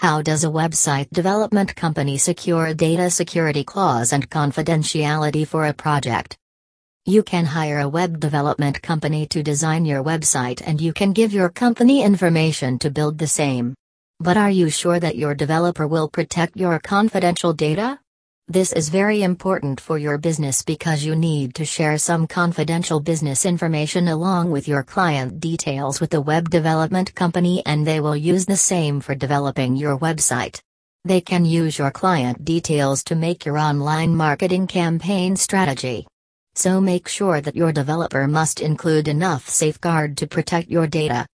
How does a website development company secure a data security clause and confidentiality for a project? You can hire a web development company to design your website and you can give your company information to build the same. But are you sure that your developer will protect your confidential data? This is very important for your business because you need to share some confidential business information along with your client details with the web development company and they will use the same for developing your website. They can use your client details to make your online marketing campaign strategy. So make sure that your developer must include enough safeguard to protect your data.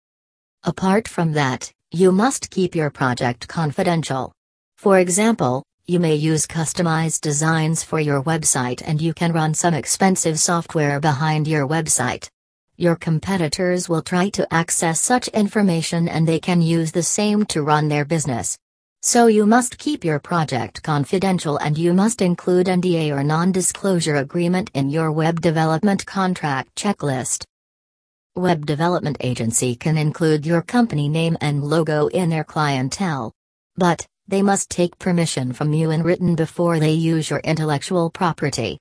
Apart from that, you must keep your project confidential. For example, you may use customized designs for your website and you can run some expensive software behind your website. Your competitors will try to access such information and they can use the same to run their business. So you must keep your project confidential and you must include NDA or non-disclosure agreement in your web development contract checklist. Web development agency can include your company name and logo in their clientele. But, they must take permission from you in written before they use your intellectual property.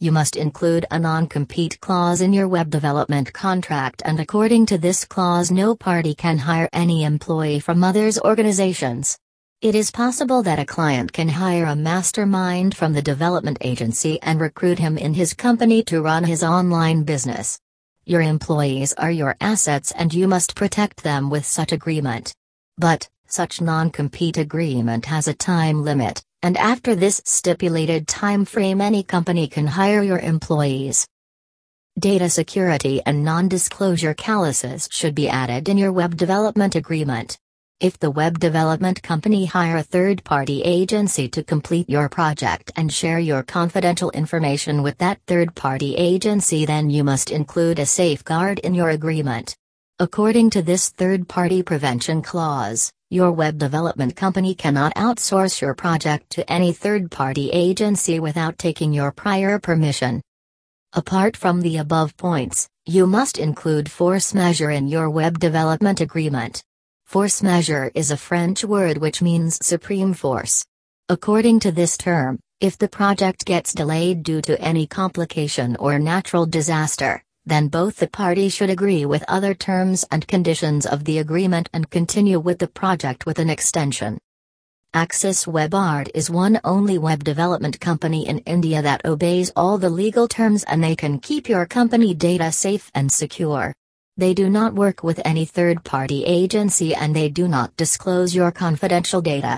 You must include a non compete clause in your web development contract, and according to this clause, no party can hire any employee from others' organizations. It is possible that a client can hire a mastermind from the development agency and recruit him in his company to run his online business. Your employees are your assets and you must protect them with such agreement. But, such non-compete agreement has a time limit, and after this stipulated time frame any company can hire your employees. Data security and non-disclosure clauses should be added in your web development agreement. If the web development company hire a third-party agency to complete your project and share your confidential information with that third-party agency then you must include a safeguard in your agreement. According to this third-party prevention clause, your web development company cannot outsource your project to any third party agency without taking your prior permission. Apart from the above points, you must include force majeure in your web development agreement. Force majeure is a French word which means supreme force. According to this term, if the project gets delayed due to any complication or natural disaster, then both the parties should agree with other terms and conditions of the agreement and continue with the project with an extension. Axis WebArt is one only web development company in India that obeys all the legal terms and they can keep your company data safe and secure. They do not work with any third party agency and they do not disclose your confidential data.